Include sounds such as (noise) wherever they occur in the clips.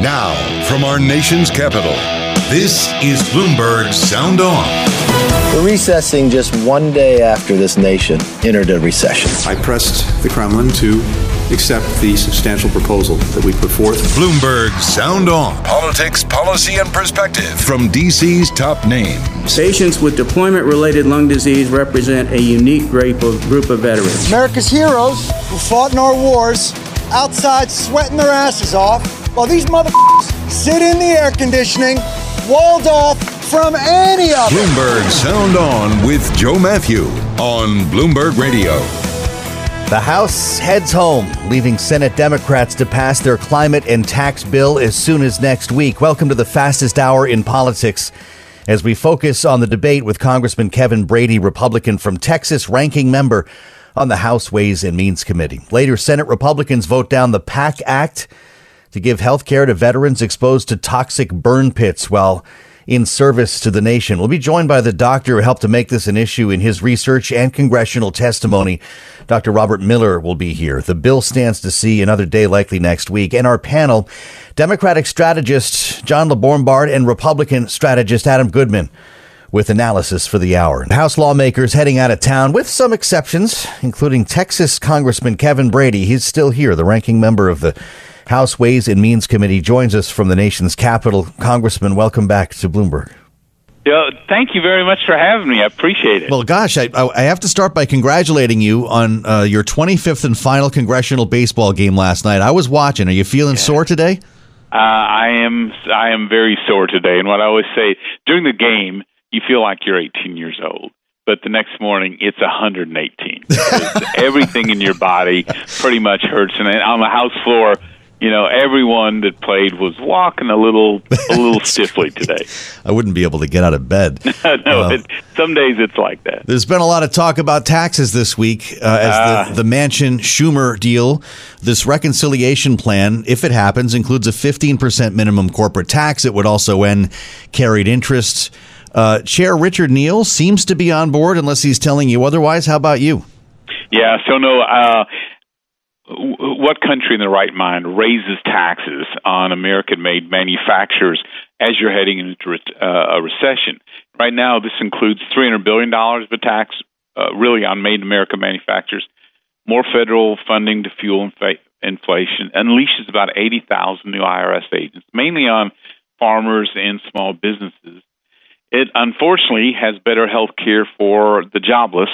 Now, from our nation's capital, this is Bloomberg Sound On. We're recessing just one day after this nation entered a recession. I pressed the Kremlin to accept the substantial proposal that we put forth. Bloomberg Sound On. Politics, policy, and perspective from DC's top names. Patients with deployment related lung disease represent a unique group of, group of veterans. America's heroes who fought in our wars outside sweating their asses off while these motherfuckers sit in the air conditioning, walled off from any of it. Bloomberg Sound On with Joe Matthew on Bloomberg Radio. The House heads home, leaving Senate Democrats to pass their climate and tax bill as soon as next week. Welcome to the fastest hour in politics. As we focus on the debate with Congressman Kevin Brady, Republican from Texas, ranking member on the House Ways and Means Committee. Later, Senate Republicans vote down the PACT Act to give health care to veterans exposed to toxic burn pits while in service to the nation. We'll be joined by the doctor who helped to make this an issue in his research and congressional testimony. Dr. Robert Miller will be here. The bill stands to see another day likely next week. And our panel, Democratic strategist John LaBombard and Republican strategist Adam Goodman with analysis for the hour. House lawmakers heading out of town with some exceptions, including Texas Congressman Kevin Brady. He's still here, the ranking member of the House Ways and Means Committee joins us from the nation's capital. Congressman, welcome back to Bloomberg. Yeah, thank you very much for having me. I appreciate it. Well, gosh, I, I have to start by congratulating you on uh, your 25th and final congressional baseball game last night. I was watching. Are you feeling yeah. sore today? Uh, I am. I am very sore today. And what I always say during the game, you feel like you're 18 years old but the next morning it's 118. (laughs) everything in your body pretty much hurts. And on the house floor, you know, everyone that played was walking a little a little (laughs) stiffly today. I wouldn't be able to get out of bed. (laughs) no, uh, it, some days it's like that. There's been a lot of talk about taxes this week uh, as uh, the, the Manchin Schumer deal. This reconciliation plan, if it happens, includes a 15% minimum corporate tax. It would also end carried interest. Uh, Chair Richard Neal seems to be on board, unless he's telling you otherwise. How about you? Yeah, so no, uh, what country in the right mind raises taxes on American made manufacturers as you're heading into uh, a recession? Right now, this includes $300 billion of tax uh, really on made in America manufacturers, more federal funding to fuel inf- inflation, unleashes about 80,000 new IRS agents, mainly on farmers and small businesses. It unfortunately has better health care for the jobless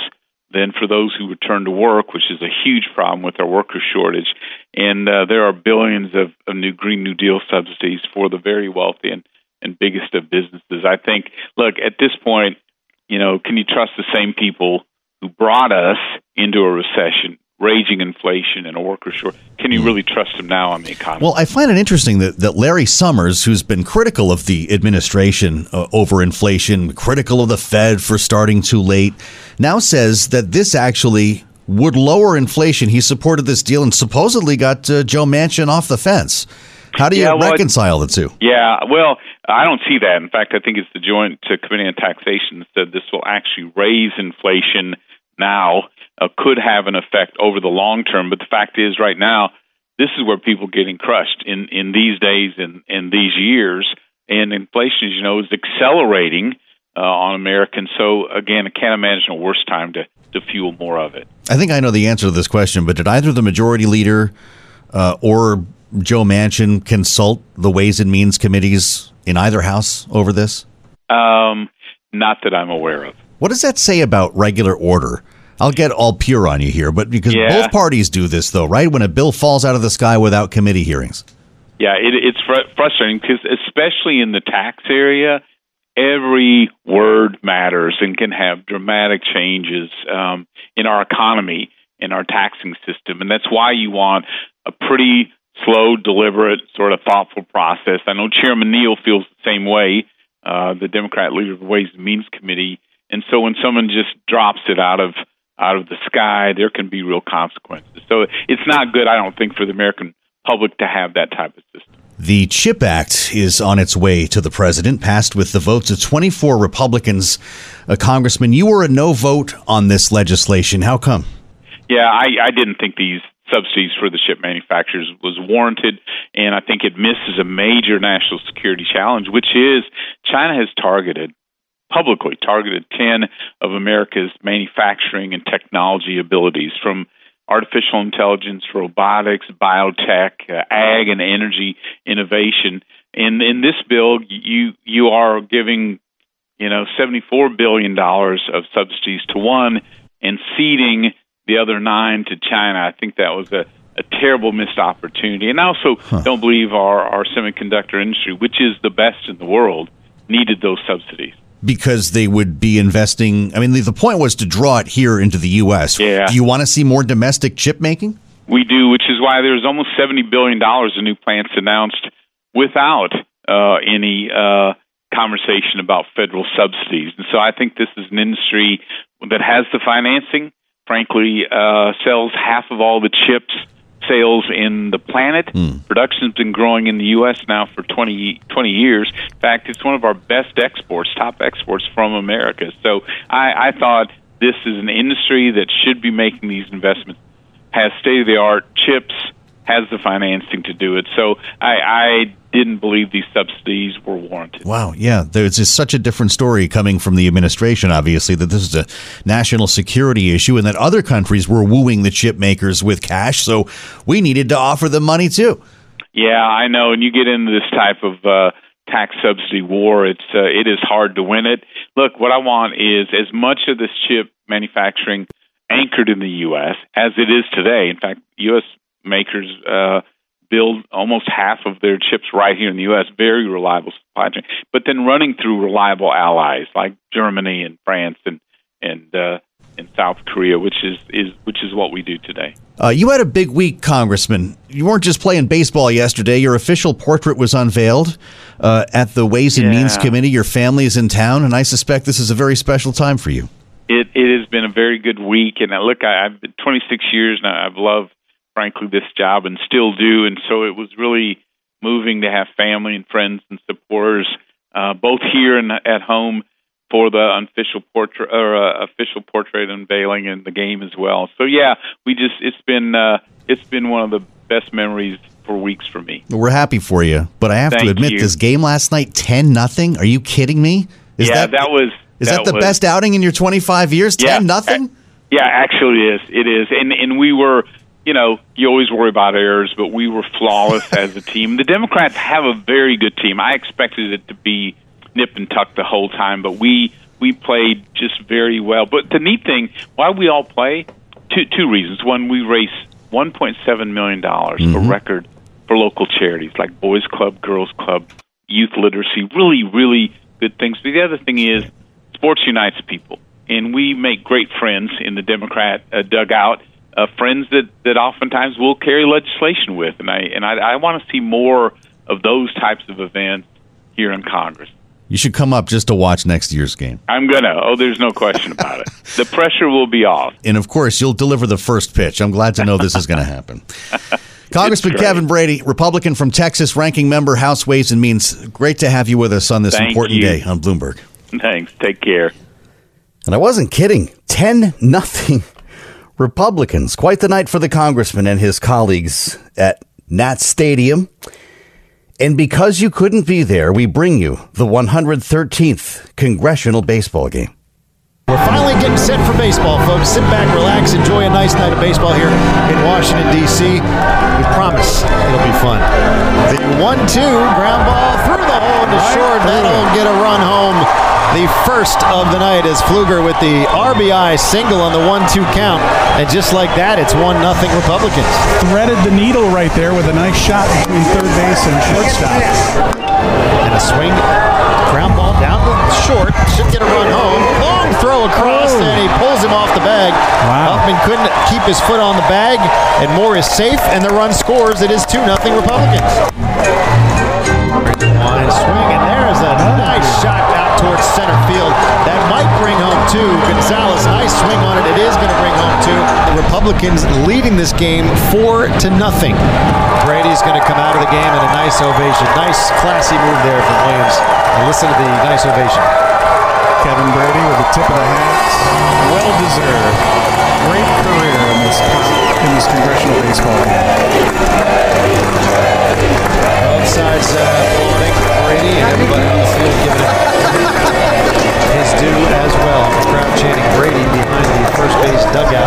than for those who return to work, which is a huge problem with our worker shortage. And uh, there are billions of, of new Green New Deal subsidies for the very wealthy and, and biggest of businesses. I think, look, at this point, you know, can you trust the same people who brought us into a recession raging inflation and a worker short. Can you really trust him now on the economy? Well, I find it interesting that, that Larry Summers, who's been critical of the administration uh, over inflation, critical of the Fed for starting too late, now says that this actually would lower inflation. He supported this deal and supposedly got uh, Joe Manchin off the fence. How do you yeah, well, reconcile the two? Yeah, well, I don't see that. In fact, I think it's the Joint Committee on Taxation that said this will actually raise inflation now uh, could have an effect over the long term. But the fact is, right now, this is where people are getting crushed in in these days and in these years, and inflation, as you know, is accelerating uh, on Americans. So again, I can't imagine a worse time to to fuel more of it. I think I know the answer to this question, but did either the majority leader uh, or Joe Manchin consult the Ways and Means committees in either house over this? Um, not that I'm aware of. What does that say about regular order? I'll get all pure on you here, but because yeah. both parties do this, though, right? When a bill falls out of the sky without committee hearings. Yeah, it, it's fr- frustrating because, especially in the tax area, every word matters and can have dramatic changes um, in our economy, in our taxing system. And that's why you want a pretty slow, deliberate, sort of thoughtful process. I know Chairman Neal feels the same way, uh, the Democrat leader of the Ways and Means Committee. And so when someone just drops it out of out of the sky, there can be real consequences. So it's not good, I don't think, for the American public to have that type of system. The CHIP Act is on its way to the president, passed with the votes of 24 Republicans. Uh, Congressman, you were a no vote on this legislation. How come? Yeah, I, I didn't think these subsidies for the chip manufacturers was warranted, and I think it misses a major national security challenge, which is China has targeted publicly targeted 10 of America's manufacturing and technology abilities from artificial intelligence, robotics, biotech, uh, ag and energy innovation. In in this bill, you you are giving, you know, 74 billion dollars of subsidies to one and ceding the other nine to China. I think that was a, a terrible missed opportunity. And I also huh. don't believe our, our semiconductor industry, which is the best in the world, needed those subsidies. Because they would be investing. I mean, the, the point was to draw it here into the U.S. Yeah. Do you want to see more domestic chip making? We do, which is why there's almost $70 billion in new plants announced without uh, any uh, conversation about federal subsidies. And so I think this is an industry that has the financing frankly, uh, sells half of all the chips sales in the planet. Mm. Production's been growing in the U.S. now for 20, 20 years. In fact, it's one of our best exports, top exports from America. So I, I thought this is an industry that should be making these investments, has state of the art chips, has the financing to do it. So I, I didn't believe these subsidies were warranted. Wow, yeah, there's just such a different story coming from the administration, obviously, that this is a national security issue and that other countries were wooing the chip makers with cash, so we needed to offer them money too. Yeah, I know, and you get into this type of uh, tax subsidy war, it's uh, it is hard to win it. Look, what I want is as much of this chip manufacturing anchored in the U.S. as it is today. In fact, U.S. makers uh, build almost half of their chips right here in the U.S. Very reliable supply chain, but then running through reliable allies like Germany and France and and uh, and South Korea, which is is which is what we do today. Uh, you had a big week, Congressman. You weren't just playing baseball yesterday. Your official portrait was unveiled uh, at the Ways and yeah. Means Committee. Your family is in town, and I suspect this is a very special time for you. It it has been a very good week, and I, uh, look, I, I've been 26 years now. I've loved frankly, this job and still do. And so it was really moving to have family and friends and supporters, uh, both here and at home, for the official portrait or uh, official portrait unveiling and the game as well. So yeah, we just it's been uh, it's been one of the best memories for weeks for me. We're happy for you, but I have Thank to admit, you. this game last night, ten nothing. Are you kidding me? Is yeah, that, that was. Is that, that the was, best outing in your 25 years? Yeah, Ten nothing. Yeah, actually, it is. It is, and and we were you know, you always worry about errors, but we were flawless (laughs) as a team. The Democrats have a very good team. I expected it to be nip and tuck the whole time, but we we played just very well. But the neat thing, why we all play, two two reasons. One, we raised one point seven million dollars, mm-hmm. a record for local charities like Boys Club, Girls Club, youth literacy. Really, really good things. But the other thing is, sports unites people, and we make great friends in the Democrat uh, dugout uh, friends that that oftentimes will carry legislation with, and I and I, I want to see more of those types of events here in Congress. You should come up just to watch next year's game. I'm gonna. Oh, there's no question about it. (laughs) The pressure will be off, and of course, you'll deliver the first pitch. I'm glad to know this is going to happen. (laughs) Congressman Kevin Brady, Republican from Texas, ranking member, House Ways and Means. Great to have you with us on this Thank important you. day on Bloomberg. Thanks. Take care. And I wasn't kidding. Ten nothing. Republicans. Quite the night for the congressman and his colleagues at Nat Stadium. And because you couldn't be there, we bring you the 113th Congressional Baseball Game. We're finally getting set for baseball, folks. Sit back, relax, enjoy a nice night of baseball here in Washington, D.C. We promise it'll be fun. The 1 2 ground ball through the hole to short. That'll get a run home the first of the night as Pfluger with the RBI single on the 1-2 count. And just like that, it's 1 nothing Republicans. Threaded the needle right there with a nice shot between third base and shortstop. And a swing, ground ball down the short. Should get a run home. Long throw across, Oh. and he pulls him off the bag. Wow. Huffman couldn't keep his foot on the bag, and Moore is safe, and the run scores. It is 2 0 Republicans. Line swing, and there's a nice shot out towards center field. That might bring home two. Gonzalez, nice swing on it. It is going to bring home two. The Republicans leading this game four to nothing. Brady's going to come out of the game in a nice ovation. Nice, classy move there from Williams. And listen to the nice ovation. Kevin Brady with the tip of the hat. Well deserved. Great career in this in this congressional baseball game. Both sides uh, applauding Brady and everybody on the field giving it his due as well. The crowd chanting Brady behind the first base dugout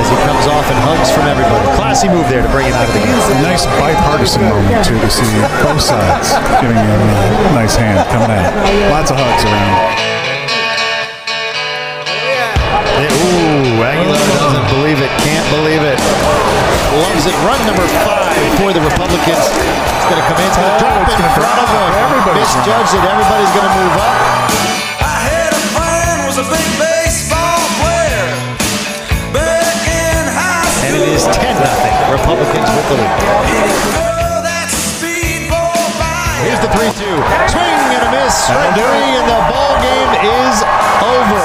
as he comes off and hugs from everybody. Classy move there to bring him out of the game. It's a nice bipartisan moment too to see both sides giving him a nice hand coming out. Lots of hugs around. Ooh, Aguilar doesn't believe it, can't believe it. Loves it. Run number five for the Republicans. It's going to come in, oh, it's going to drop it's in gonna front of drop. him. Everybody's Misjudged it. Everybody's going to move up. I had a friend was a big baseball player back in high school. And it is 10 nothing. Republicans with the lead. that speedball by. Here's the 3 2. Swing and a miss. Strike three, and the ball game is over.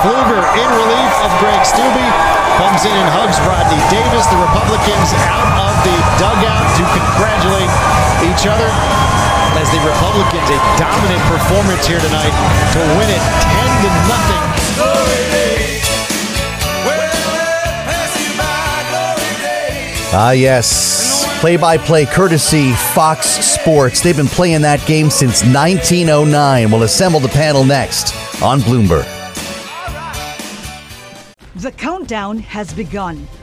Pfluger in relief of Greg Steube comes in and hugs Rodney Davis. The Republicans out of the dugout to congratulate each other as the Republicans a dominant performance here tonight to win it 10 to nothing. Glory days. Well, they'll pass you by glory days. Ah, yes. Play by play courtesy Fox Sports. They've been playing that game since 1909. We'll assemble the panel next on Bloomberg. The countdown has begun.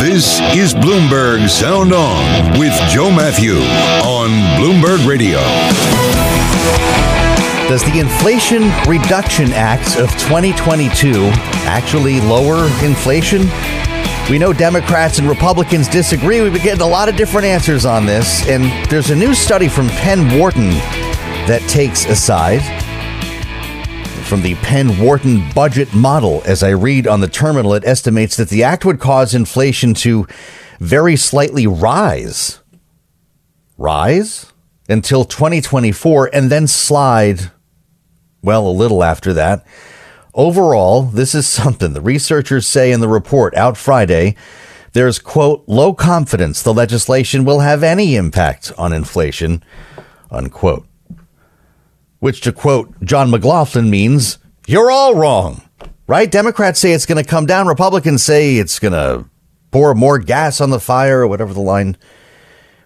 This is Bloomberg Sound On with Joe Matthew on Bloomberg Radio. Does the Inflation Reduction Act of 2022 actually lower inflation? We know Democrats and Republicans disagree. We've been getting a lot of different answers on this, and there's a new study from Penn Wharton that takes a side from the Penn Wharton budget model. As I read on the terminal, it estimates that the act would cause inflation to very slightly rise. Rise until 2024 and then slide, well, a little after that. Overall, this is something the researchers say in the report out Friday. There's, quote, low confidence the legislation will have any impact on inflation, unquote which to quote John McLaughlin means you're all wrong, right? Democrats say it's going to come down. Republicans say it's going to pour more gas on the fire or whatever the line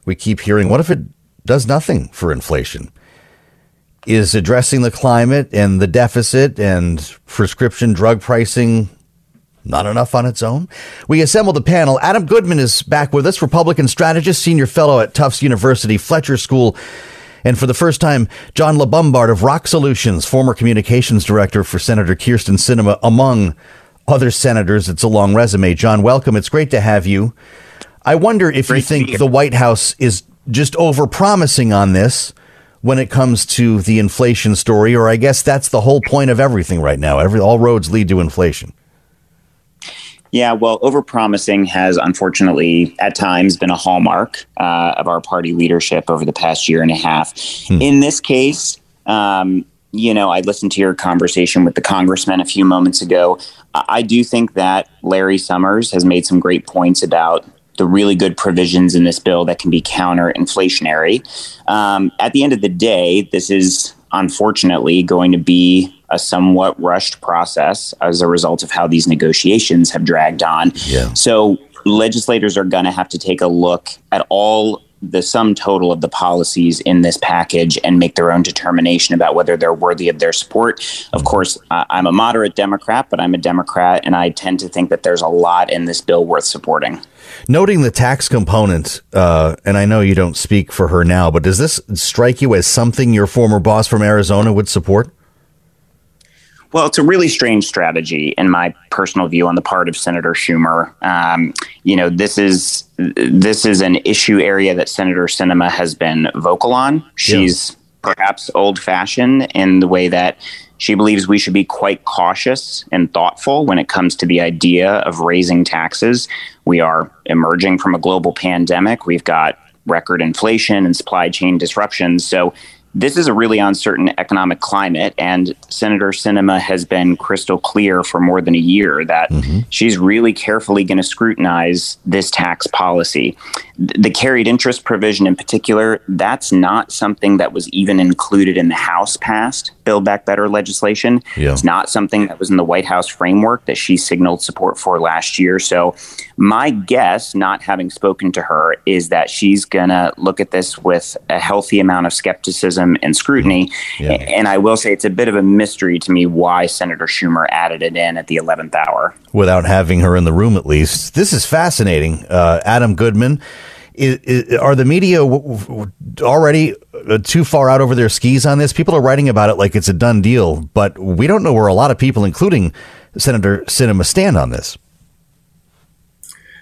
we keep hearing. What if it does nothing for inflation? Is addressing the climate and the deficit and prescription drug pricing not enough on its own? We assembled the panel. Adam Goodman is back with us, Republican strategist, senior fellow at Tufts University Fletcher School. And for the first time, John LaBombard of ROKK Solutions, former communications director for Senator Kirsten Sinema, among other senators. It's a long resume. John, welcome. It's great to have you. I wonder if you think the White House is just over promising on this when it comes to the inflation story, or I guess that's the whole point of everything right now. Every all roads lead to inflation. Yeah, well, overpromising has unfortunately at times been a hallmark uh, of our party leadership over the past year and a half. In this case, um, you know, I listened to your conversation with the congressman a few moments ago. I I do think that Larry Summers has made some great points about the really good provisions in this bill that can be counter inflationary. Um, at the end of the day, this is unfortunately going to be a somewhat rushed process as a result of how these negotiations have dragged on. Yeah. So legislators are going to have to take a look at all the sum total of the policies in this package and make their own determination about whether they're worthy of their support. Of course, uh, I'm a moderate Democrat, but I'm a Democrat, and I tend to think that there's a lot in this bill worth supporting. Noting the tax component, uh, and I know you don't speak for her now, but does this strike you as something your former boss from Arizona would support? Well, it's a really strange strategy, in my personal view, on the part of Senator Schumer. Um, you know, this is this is an issue area that Senator Sinema has been vocal on. She's yeah. perhaps old fashioned in the way that she believes we should be quite cautious and thoughtful when it comes to the idea of raising taxes. We are emerging from a global pandemic. We've got record inflation and supply chain disruptions. So this is a really uncertain economic climate, and Senator Sinema has been crystal clear for more than a year that mm-hmm. she's really carefully going to scrutinize this tax policy. The carried interest provision, in particular, that's not something that was even included in the House passed Build Back Better legislation. Yeah. It's not something that was in the White House framework that she signaled support for last year. So, my guess, not having spoken to her, is that she's going to look at this with a healthy amount of skepticism and scrutiny. Yeah. And I will say it's a bit of a mystery to me why Senator Schumer added it in at the 11th hour. Without having her in the room, at least. This is fascinating. Uh, Adam Goodman. Is, is, are the media w- w- already uh, too far out over their skis on this? People are writing about it like it's a done deal, but we don't know where a lot of people, including Senator Sinema, stand on this.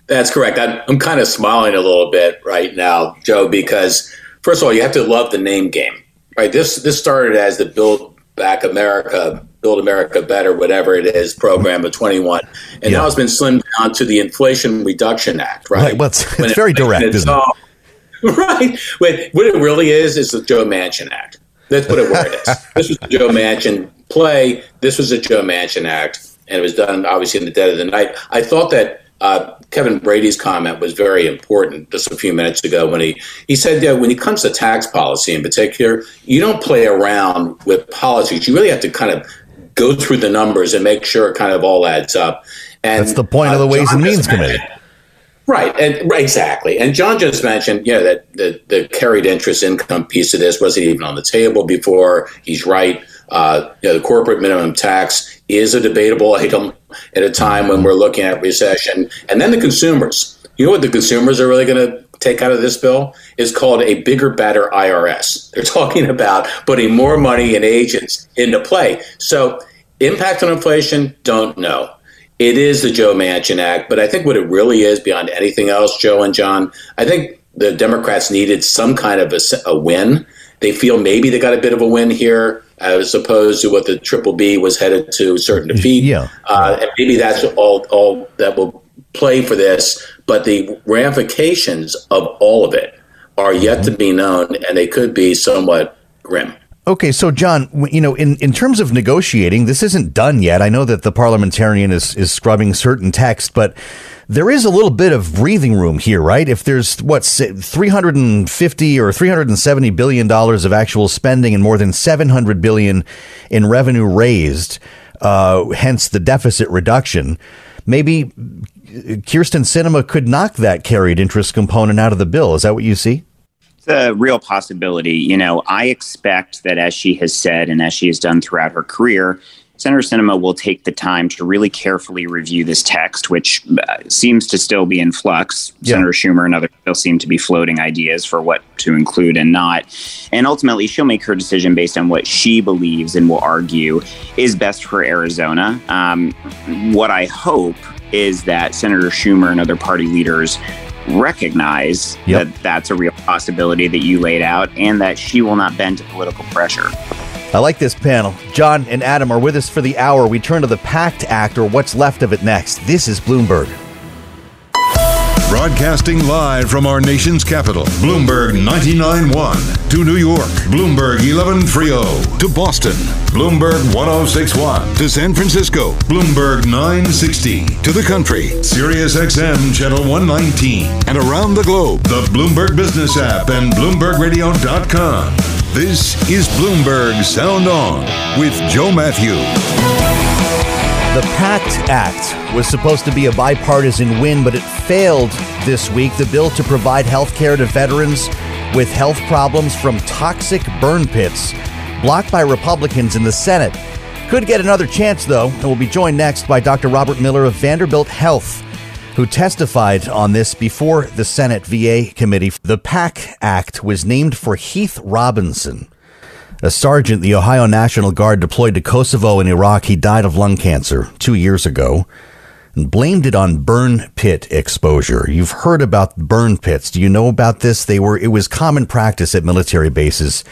That's correct. I'm, I'm kind of smiling a little bit right now, Joe, because first of all, you have to love the name game, right? This this started as the Build Back America, Build America Better, whatever it is, program of 21, and yeah. now it's been slimmed down to the Inflation Reduction Act, right? right well, it's, it's very direct, it's isn't all, it? (laughs) Right. what it really is is the Joe Manchin Act. That's what it where it is. this was the Joe Manchin play. This was a Joe Manchin Act, and it was done obviously in the dead of the night. I thought that uh, Kevin Brady's comment was very important just a few minutes ago when he, he said that when it comes to tax policy in particular, you don't play around with politics. You really have to kind of go through the numbers and make sure it kind of all adds up. And that's the point uh, of the uh, Ways John and Means Committee. Right, and right, exactly. And John just mentioned, you know, that the, the carried interest income piece of this wasn't even on the table before. He's right. Uh, you know, the corporate minimum tax is a debatable (laughs) item at a time when we're looking at recession. And then the consumers. You know what the consumers are really going to take out of this bill is called a bigger, better IRS. They're (laughs) talking about putting more money and agents into play. So, impact on inflation, don't know. It is the Joe Manchin Act, but I think what it really is beyond anything else, Joe and John, I think the Democrats needed some kind of a, a win. They feel maybe they got a bit of a win here as opposed to what the triple B was headed to certain defeat. Yeah, uh, and maybe that's all all that will play for this. But the ramifications of all of it are yet mm-hmm. to be known, and they could be somewhat grim. Okay, so John, you know, in, in terms of negotiating, this isn't done yet. I know that the parliamentarian is, is scrubbing certain text, but there is a little bit of breathing room here, right? If there's what 350 or 370 billion dollars of actual spending and more than 700 billion in revenue raised, uh, hence the deficit reduction, maybe Kirsten Sinema could knock that carried interest component out of the bill. Is that what you see? A real possibility. You know, I expect that as she has said and as she has done throughout her career, Senator Sinema will take the time to really carefully review this text, which uh, seems to still be in flux. Yeah. Senator Schumer and others still seem to be floating ideas for what to include and not. And ultimately, she'll make her decision based on what she believes and will argue is best for Arizona. Um, what I hope is that Senator Schumer and other party leaders recognize yep. that that's a real possibility that you laid out and that she will not bend to political pressure. I like this panel. John and Adam are with us for the hour. We turn to the PACT Act or what's left of it next. This is Bloomberg. Broadcasting live from our nation's capital, Bloomberg 99.1. To New York, Bloomberg 11.30. To Boston, Bloomberg 106.1. To San Francisco, Bloomberg 960. To the country, Sirius XM Channel 119. And around the globe, the Bloomberg Business app and BloombergRadio.com. This is Bloomberg Sound On with Joe Matthew. The PACT Act was supposed to be a bipartisan win, but it failed this week. The bill to provide health care to veterans with health problems from toxic burn pits, blocked by Republicans in the Senate. Could get another chance, though, and we'll be joined next by Dr. Robert Miller of Vanderbilt Health, who testified on this before the Senate VA committee. The PACT Act was named for Heath Robinson, a sergeant the Ohio National Guard deployed to Kosovo and Iraq. He died of lung cancer two years ago and blamed it on burn pit exposure. You've heard about burn pits. Do you know about this? They were it was common practice at military bases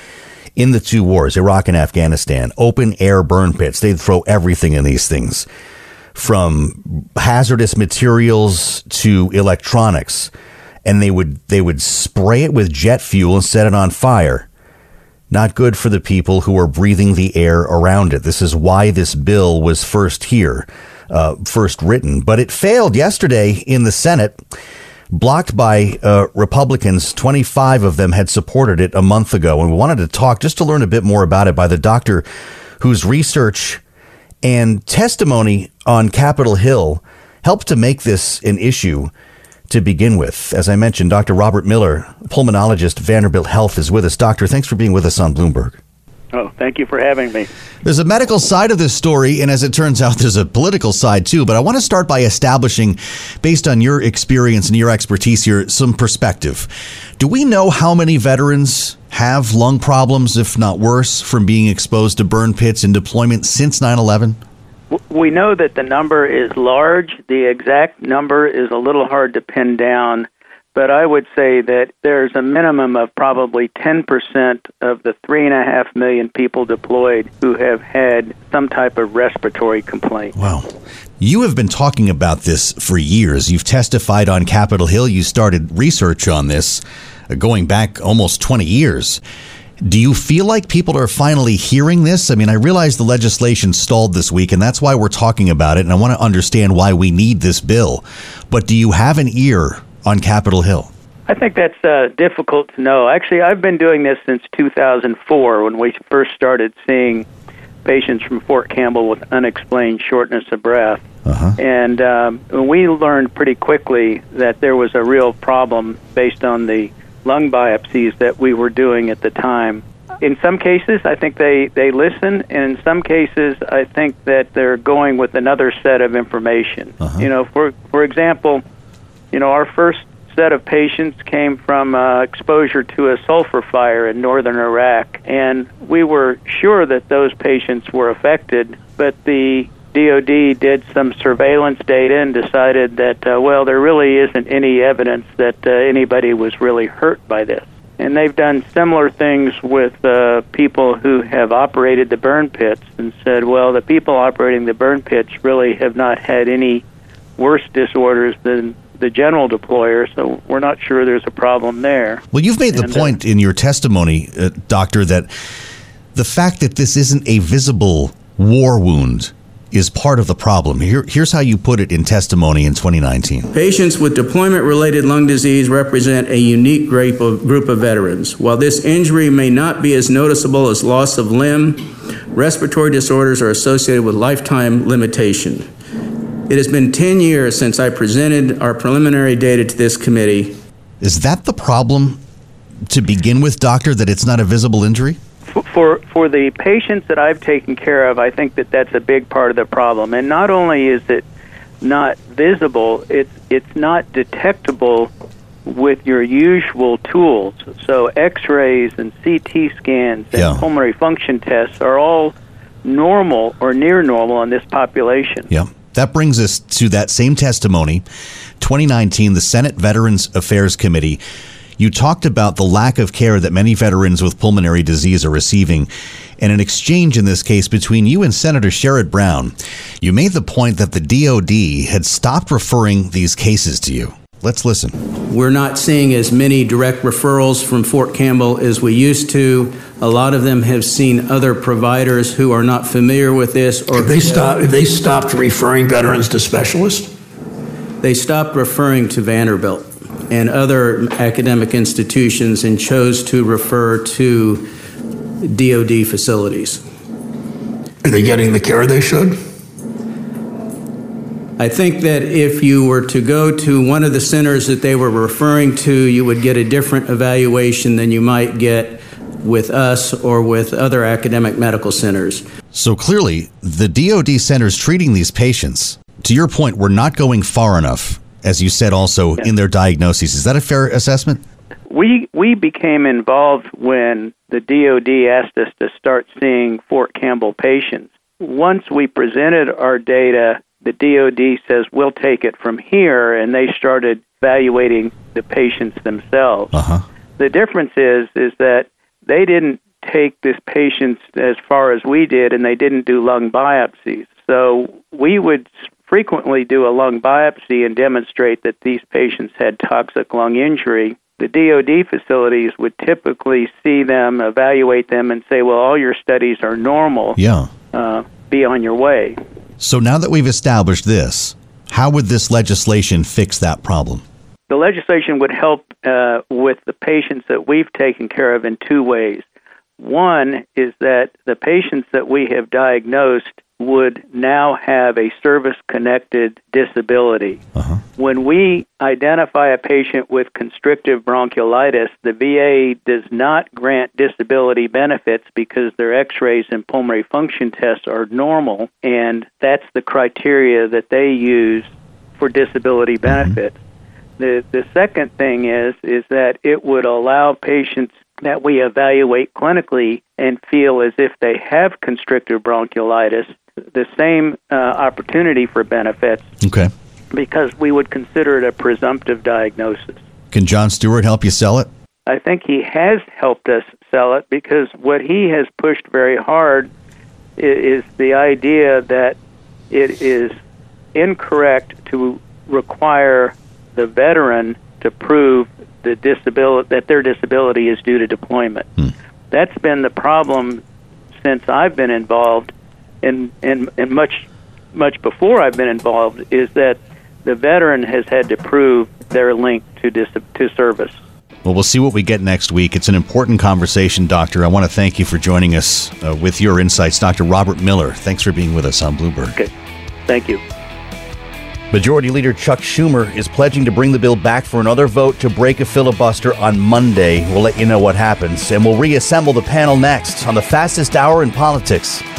in the two wars, Iraq and Afghanistan. Open air burn pits. They'd throw everything in these things. From hazardous materials to electronics. And they would they would spray it with jet fuel and set it on fire. Not good for the people who are breathing the air around it. This is why this bill was first here uh, first written, but it failed yesterday in the Senate. Blocked by uh, Republicans, 25 of them had supported it a month ago. And we wanted to talk just to learn a bit more about it by the doctor whose research and testimony on Capitol Hill helped to make this an issue to begin with. As I mentioned, Dr. Robert Miller, pulmonologist, Vanderbilt Health, is with us. Doctor, thanks for being with us on Bloomberg. Oh, thank you for having me. There's a medical side of this story, and as it turns out, there's a political side too. But I want to start by establishing, based on your experience and your expertise here, some perspective. Do we know how many veterans have lung problems, if not worse, from being exposed to burn pits in deployment since 9 11? We know that the number is large. The exact number is a little hard to pin down but I would say that there's a minimum of probably 10% of the 3.5 million people deployed who have had some type of respiratory complaint. Wow. You have been talking about this for years. You've testified on Capitol Hill. You started research on this uh, going back almost 20 years. Do you feel like people are finally hearing this? I mean, I realize the legislation stalled this week, and that's why we're talking about it, and I want to understand why we need this bill. But do you have an ear on Capitol Hill? I think that's uh, difficult to know. Actually, I've been doing this since 2004 when we first started seeing patients from Fort Campbell with unexplained shortness of breath. Uh-huh. And um, we learned pretty quickly that there was a real problem based on the lung biopsies that we were doing at the time. In some cases, I think they, they listen, and in some cases, I think that they're going with another set of information. Uh-huh. You know, for for example, you know, our first set of patients came from uh, exposure to a sulfur fire in northern Iraq, and we were sure that those patients were affected, but the DoD did some surveillance data and decided that, uh, well, there really isn't any evidence that uh, anybody was really hurt by this. And they've done similar things with uh, people who have operated the burn pits and said, well, the people operating the burn pits really have not had any worse disorders than the general deployer, so we're not sure there's a problem there. Well, you've made the And, uh, point in your testimony, uh, Doctor, that the fact that this isn't a visible war wound is part of the problem. Here, here's how you put it in testimony in 2019. Patients with deployment related lung disease represent a unique group of, group of veterans. While this injury may not be as noticeable as loss of limb, respiratory disorders are associated with lifetime limitation. It has been 10 years since I presented our preliminary data to this committee. Is that the problem to begin with, Doctor, that it's not a visible injury? For, for the patients that I've taken care of, I think that that's a big part of the problem. And not only is it not visible, it's it's not detectable with your usual tools. So X-rays and CT scans and Yeah. pulmonary function tests are all normal or near normal in this population. Yeah. That brings us to that same testimony, 2019, the Senate Veterans Affairs Committee. You talked about the lack of care that many veterans with pulmonary disease are receiving, and an exchange in this case between you and Senator Sherrod Brown. You made the point that the DoD had stopped referring these cases to you. Let's listen. We're not seeing as many direct referrals from Fort Campbell as we used to. A lot of them have seen other providers who are not familiar with this or Have they stopped, have they stopped referring veterans to specialists? They stopped referring to Vanderbilt and other academic institutions and chose to refer to DoD facilities. Are they getting the care they should? I think that if you were to go to one of the centers that they were referring to, you would get a different evaluation than you might get with us or with other academic medical centers. So clearly, the DoD centers treating these patients, to your point, were not going far enough, as you said also in their diagnoses. Is that a fair assessment? We we became involved when the DoD asked us to start seeing Fort Campbell patients. Once we presented our data, the DoD says we'll take it from here, and they started evaluating the patients themselves. Uh-huh. The difference is is that they didn't take this patients as far as we did, and they didn't do lung biopsies. So we would frequently do a lung biopsy and demonstrate that these patients had toxic lung injury. The DoD facilities would typically see them, evaluate them, and say, "Well, all your studies are normal. Yeah. Uh, be on your way." So now that we've established this, how would this legislation fix that problem? The legislation would help uh, with the patients that we've taken care of in two ways. One is that the patients that we have diagnosed would now have a service connected disability. Uh-huh. When we identify a patient with constrictive bronchiolitis, the VA does not grant disability benefits because their x rays and pulmonary function tests are normal, and that's the criteria that they use for disability mm-hmm. benefits. The, the second thing is is that it would allow patients that we evaluate clinically and feel as if they have constrictive bronchiolitis the same uh, opportunity for benefits Okay. because we would consider it a presumptive diagnosis. Can Jon Stewart help you sell it? I think he has helped us sell it because what he has pushed very hard is the idea that it is incorrect to require the veteran to prove the disability that their disability is due to deployment. That's been the problem since I've been involved, and and and much much before I've been involved, is that the veteran has had to prove their link to dis- to service. Well, we'll see what we get next week. It's an important conversation, Doctor. I want to thank you for joining us uh, with your insights. Dr. Robert Miller, thanks for being with us on Bloomberg. Okay. Thank you. Majority Leader Chuck Schumer is pledging to bring the bill back for another vote to break a filibuster on Monday. We'll let you know what happens, and we'll reassemble the panel next on the fastest hour in politics.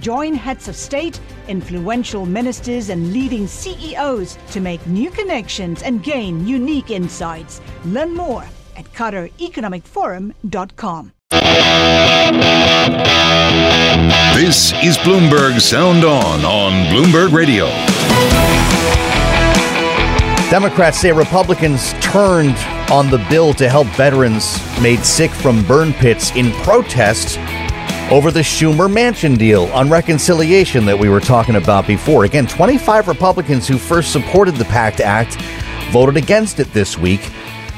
Join heads of state, influential ministers, and leading CEOs to make new connections and gain unique insights. Learn more at QatarEconomicForum.com. This is Bloomberg Sound On on Bloomberg Radio. Democrats say Republicans turned on the bill to help veterans made sick from burn pits in protest over the Schumer Manchin deal on reconciliation that we were talking about before. Again, 25 Republicans who first supported the PACT Act voted against it this week.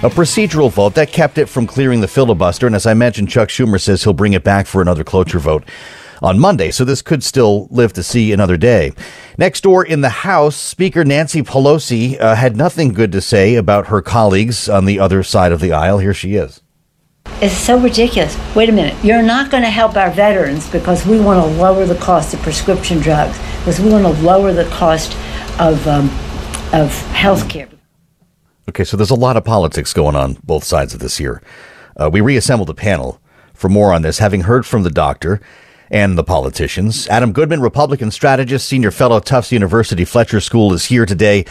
A procedural vote that kept it from clearing the filibuster. And as I mentioned, Chuck Schumer says he'll bring it back for another cloture vote on Monday. So this could still live to see another day. Next door in the House, Speaker Nancy Pelosi uh, had nothing good to say about her colleagues on the other side of the aisle. Here she is. It's so ridiculous. Wait a minute. You're not going to help our veterans because we want to lower the cost of prescription drugs, because we want to lower the cost of, um, of health care. Okay, so there's a lot of politics going on both sides of this here. Uh, we reassembled the panel for more on this, having heard from the doctor and the politicians. Adam Goodman, Republican strategist, senior fellow Tufts University Fletcher School, is here today,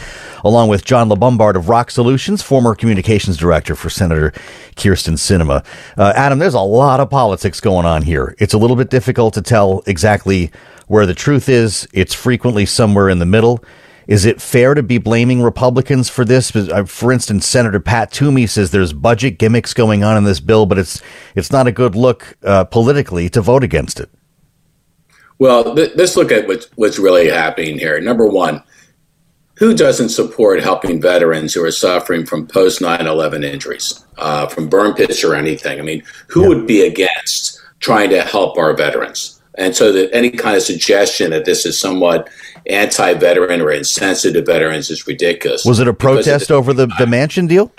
along with John LaBombard of ROKK Solutions, former communications director for Senator Kirsten Sinema. Uh, Adam, there's a lot of politics going on here. It's a little bit difficult to tell exactly where the truth is. It's frequently somewhere in the middle. Is it fair to be blaming Republicans for this? Uh, For instance, Senator Pat Toomey says there's budget gimmicks going on in this bill, but it's it's not a good look uh, politically to vote against it. Well, th- let's look at what's, what's really happening here. Number one, who doesn't support helping veterans who are suffering from post 9 11 injuries, uh, from burn pits or anything? I mean, who would be against trying to help our veterans. And so that any kind of suggestion that this is somewhat anti-veteran or insensitive to veterans is ridiculous. Was it a protest over the, the Manchin deal?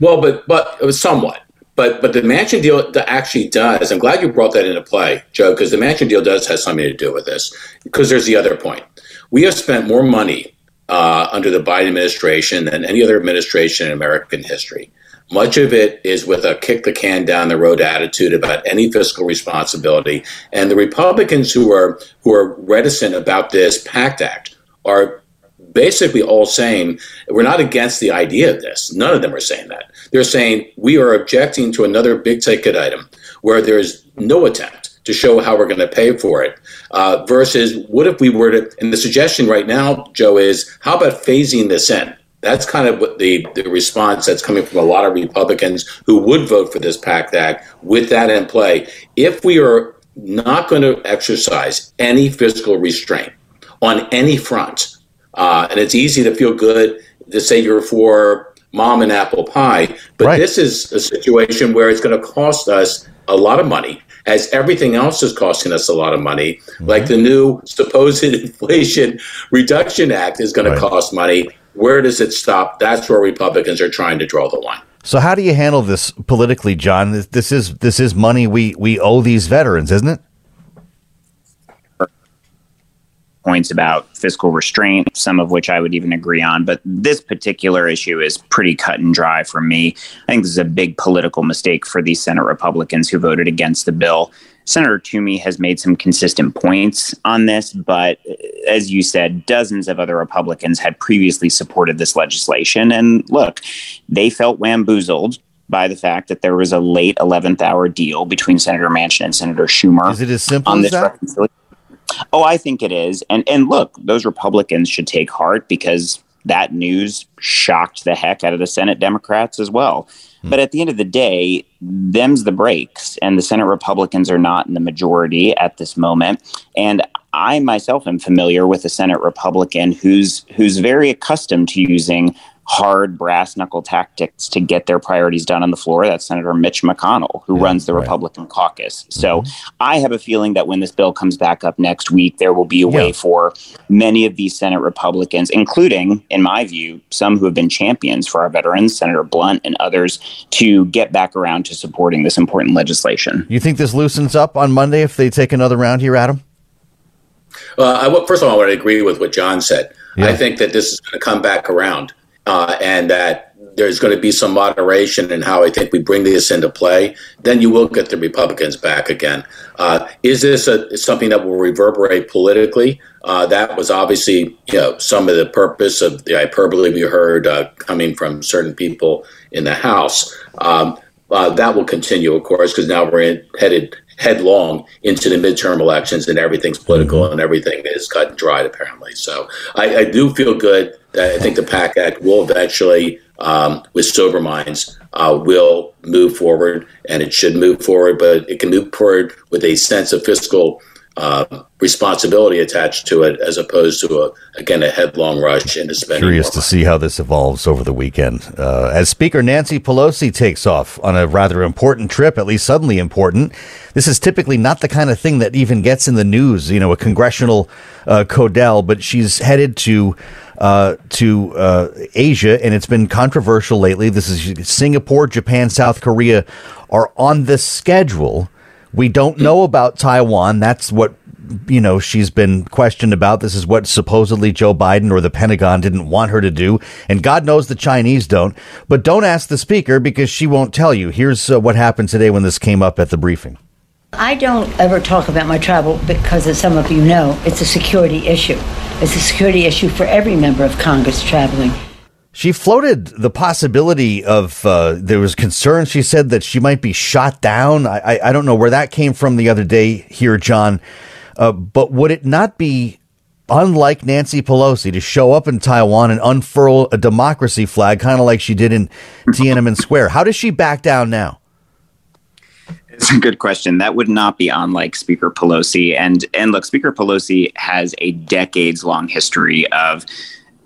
Well, but but it was somewhat. But but the Manchin deal actually does. I'm glad you brought that into play, Joe, because the Manchin deal does have something to do with this. Because there's the other point. We have spent more money uh, under the Biden administration than any other administration in American history. Much of it is with a kick the can down the road attitude about any fiscal responsibility. And the Republicans who are who are reticent about this PACT Act are basically all saying we're not against the idea of this. None of them are saying that. They're saying we are objecting to another big ticket item where there's no attempt to show how we're going to pay for it. Uh, versus what if we were to, and the suggestion right now, Joe, is how about phasing this in? That's kind of what the, the response that's coming from a lot of Republicans who would vote for this PACT Act with that in play. If we are not going to exercise any fiscal restraint on any front, uh, and it's easy to feel good to say you're for mom and apple pie, but Right. this is a situation where it's going to cost us a lot of money. As everything else is costing us a lot of money, like the new supposed (laughs) Inflation Reduction Act is going to cost money. Where does it stop? That's where Republicans are trying to draw the line. So how do you handle this politically, John? This, this is this is money we we owe these veterans, isn't it? Points about fiscal restraint, some of which I would even agree on. But this particular issue is pretty cut and dry for me. I think this is a big political mistake for these Senate Republicans who voted against the bill. Senator Toomey has made some consistent points on this, but as you said, dozens of other Republicans had previously supported this legislation. And look, they felt bamboozled by the fact that there was a late 11th hour deal between Senator Manchin and Senator Schumer. Is it as simple on as this that? Oh, I think it is. And and look, those Republicans should take heart because that news shocked the heck out of the Senate Democrats as well. Hmm. But at the end of the day, them's the breaks, and the Senate Republicans are not in the majority at this moment. And I myself am familiar with a Senate Republican who's who's very accustomed to using hard brass knuckle tactics to get their priorities done on the floor. That's Senator Mitch McConnell, who runs the Republican caucus. So mm-hmm. I have a feeling that when this bill comes back up next week, there will be a way for many of these Senate Republicans, including, in my view, some who have been champions for our veterans, Senator Blunt and others, to get back around to supporting this important legislation. You think this loosens up on Monday if they take another round here, Adam? Well, I, first of all, I want to agree with what John said. I think that this is going to come back around uh, and that there's going to be some moderation in how I think we bring this into play. Then you will get the Republicans back again. Uh, is this a, something that will reverberate politically? Uh, that was obviously you know, some of the purpose of the hyperbole we heard uh, coming from certain people in the House. Um, uh, that will continue, of course, because now we're in, headed headlong into the midterm elections and everything's political and everything is cut and dried, apparently. So I, I do feel good that I think the PACT Act will eventually, um, with sober minds, uh, will move forward and it should move forward, but it can move forward with a sense of fiscal uh, responsibility attached to it as opposed to, a, again, a headlong rush into spending. Curious to see how this evolves over the weekend. Uh, as Speaker Nancy Pelosi takes off on a rather important trip, at least suddenly important, this is typically not the kind of thing that even gets in the news, you know, a congressional uh, CODEL, but she's headed to. Uh, to uh, Asia, and it's been controversial lately. This is Singapore, Japan, South Korea are on the schedule. We don't know about Taiwan. That's what you know she's been questioned about. This is what supposedly Joe Biden or the Pentagon didn't want her to do, and God knows the Chinese don't. But don't ask the speaker because she won't tell you. Here's uh, what happened today when this came up at the briefing. I don't ever talk about my travel because, as some of you know, it's a security issue. It's a security issue for every member of Congress traveling. She floated the possibility of uh, there was concern. She said that she might be shot down. I, I, I don't know where that came from the other day here, John. Uh, but would it not be unlike Nancy Pelosi to show up in Taiwan and unfurl a democracy flag, kind of like she did in Tiananmen Square? How does she back down now? It's a good question. That would not be unlike Speaker Pelosi. And and look, Speaker Pelosi has a decades long history of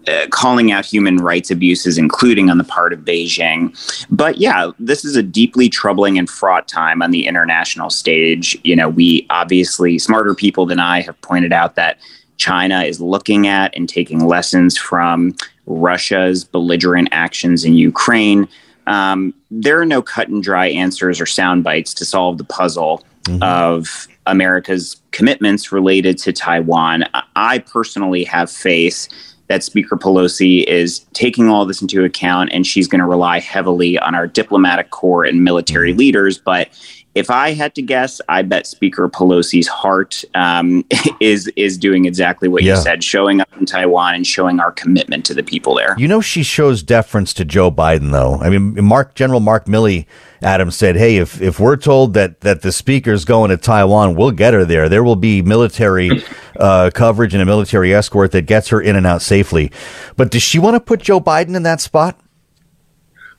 uh, calling out human rights abuses, including on the part of Beijing. But yeah, this is a deeply troubling and fraught time on the international stage. You know, we obviously, smarter people than I have pointed out that China is looking at and taking lessons from Russia's belligerent actions in Ukraine. Um, there are no cut and dry answers or sound bites to solve the puzzle mm-hmm. of America's commitments related to Taiwan. I personally have faith that Speaker Pelosi is taking all this into account and she's going to rely heavily on our diplomatic corps and military leaders. But if I had to guess, I bet Speaker Pelosi's heart um, (laughs) is is doing exactly what yeah. you said, showing up in Taiwan and showing our commitment to the people there. You know, she shows deference to Joe Biden, though. I mean, Mark General Mark Milley Adams said, "Hey, if if we're told that that the speaker's going to Taiwan, we'll get her there. There will be military uh, coverage and a military escort that gets her in and out safely." But does she want to put Joe Biden in that spot?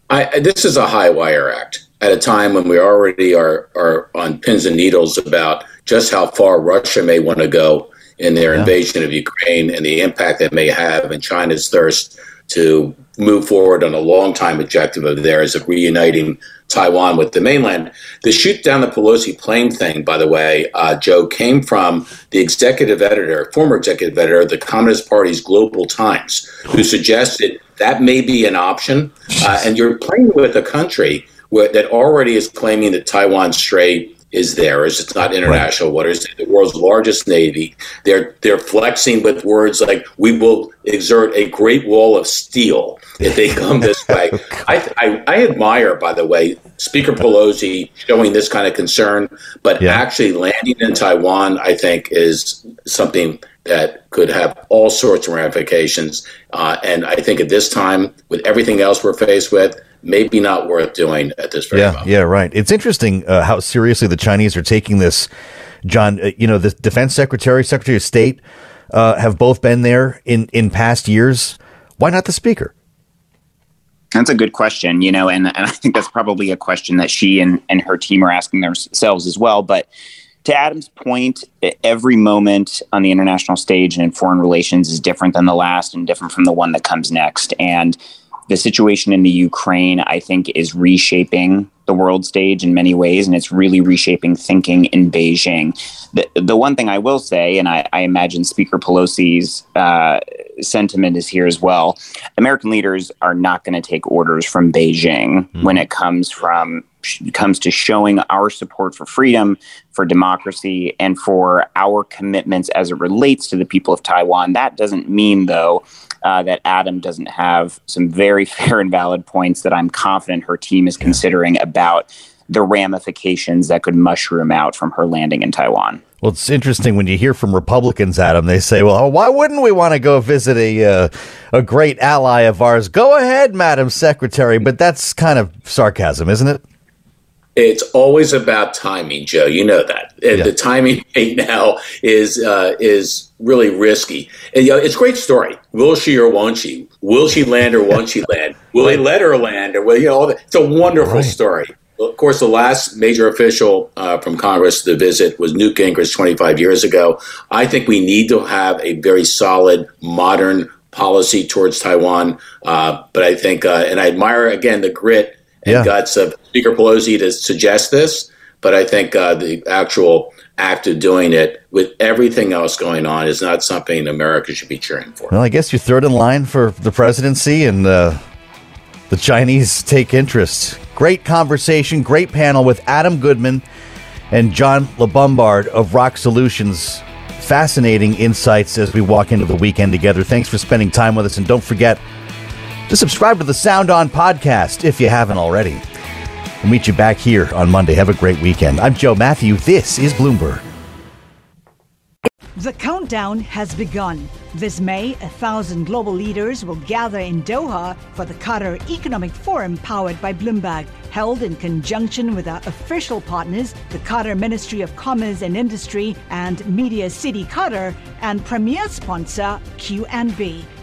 I, this is a high wire act at a time when we already are are on pins and needles about just how far Russia may want to go in their yeah. invasion of Ukraine and the impact that may have and China's thirst to move forward on a long time objective of theirs of reuniting Taiwan with the mainland. The shoot down the Pelosi plane thing, by the way, uh, Joe, came from the executive editor, former executive editor of the Communist Party's Global Times, who suggested that may be an option. Uh, and you're playing with a country where, that already is claiming that Taiwan Strait is theirs. It's not international right. waters. The world's largest navy. They're they're flexing with words like "We will exert a great wall of steel if they come this (laughs) way." I, I, I admire, by the way, Speaker Pelosi showing this kind of concern, but yeah. actually landing in Taiwan, I think, is something that could have all sorts of ramifications. Uh, and I think at this time, with everything else we're faced with, maybe not worth doing at this very yeah, moment. Yeah, right. It's interesting uh, how seriously the Chinese are taking this. John, uh, you know, the Defense Secretary, Secretary of State uh, have both been there in, in past years. Why not the Speaker? That's a good question, you know, and, and I think that's probably a question that she and, and her team are asking themselves as well. But to Adam's point, every moment on the international stage and in foreign relations is different than the last and different from the one that comes next. And the situation in the Ukraine, I think, is reshaping the world stage in many ways, and it's really reshaping thinking in Beijing. The, the one thing I will say, and I, I imagine Speaker Pelosi's uh, sentiment is here as well American leaders are not going to take orders from Beijing mm. when it comes from comes to showing our support for freedom, for democracy, and for our commitments as it relates to the people of Taiwan. That doesn't mean, though, uh, that Adam doesn't have some very (laughs) fair and valid points that I'm confident her team is considering about the ramifications that could mushroom out from her landing in Taiwan. Well, it's interesting when you hear from Republicans, Adam. They say, "Well, why wouldn't we want to go visit a uh, a great ally of ours?" Go ahead, Madam Secretary, but that's kind of sarcasm, isn't it? It's always about timing, Joe. You know that. Yeah. the timing (laughs) right now is uh, is really risky. And, you know, it's a great story. Will she or won't she? Will she land or won't she land? (laughs) Will they let her land or will you know? It's a wonderful right. story. Of course, the last major official uh, from Congress to visit was Newt Gingrich 25 years ago. I think we need to have a very solid, modern policy towards Taiwan. Uh, but I think, uh, and I admire again the grit and yeah. guts of Speaker Pelosi to suggest this. But I think uh, the actual act of doing it with everything else going on is not something America should be cheering for. Well, I guess you're third in line for the presidency, and uh, the Chinese take interest. Great conversation, great panel with Adam Goodman and John LaBombard of ROKK Solutions. Fascinating insights as we walk into the weekend together. Thanks for spending time with us, and don't forget to subscribe to the Sound On podcast if you haven't already. We'll meet you back here on Monday. Have a great weekend. I'm Joe Matthew. This is Bloomberg. The countdown has begun. This May, a thousand global leaders will gather in Doha for the Qatar Economic Forum powered by Bloomberg, held in conjunction with our official partners, the Qatar Ministry of Commerce and Industry and Media City Qatar, and premier sponsor QNB.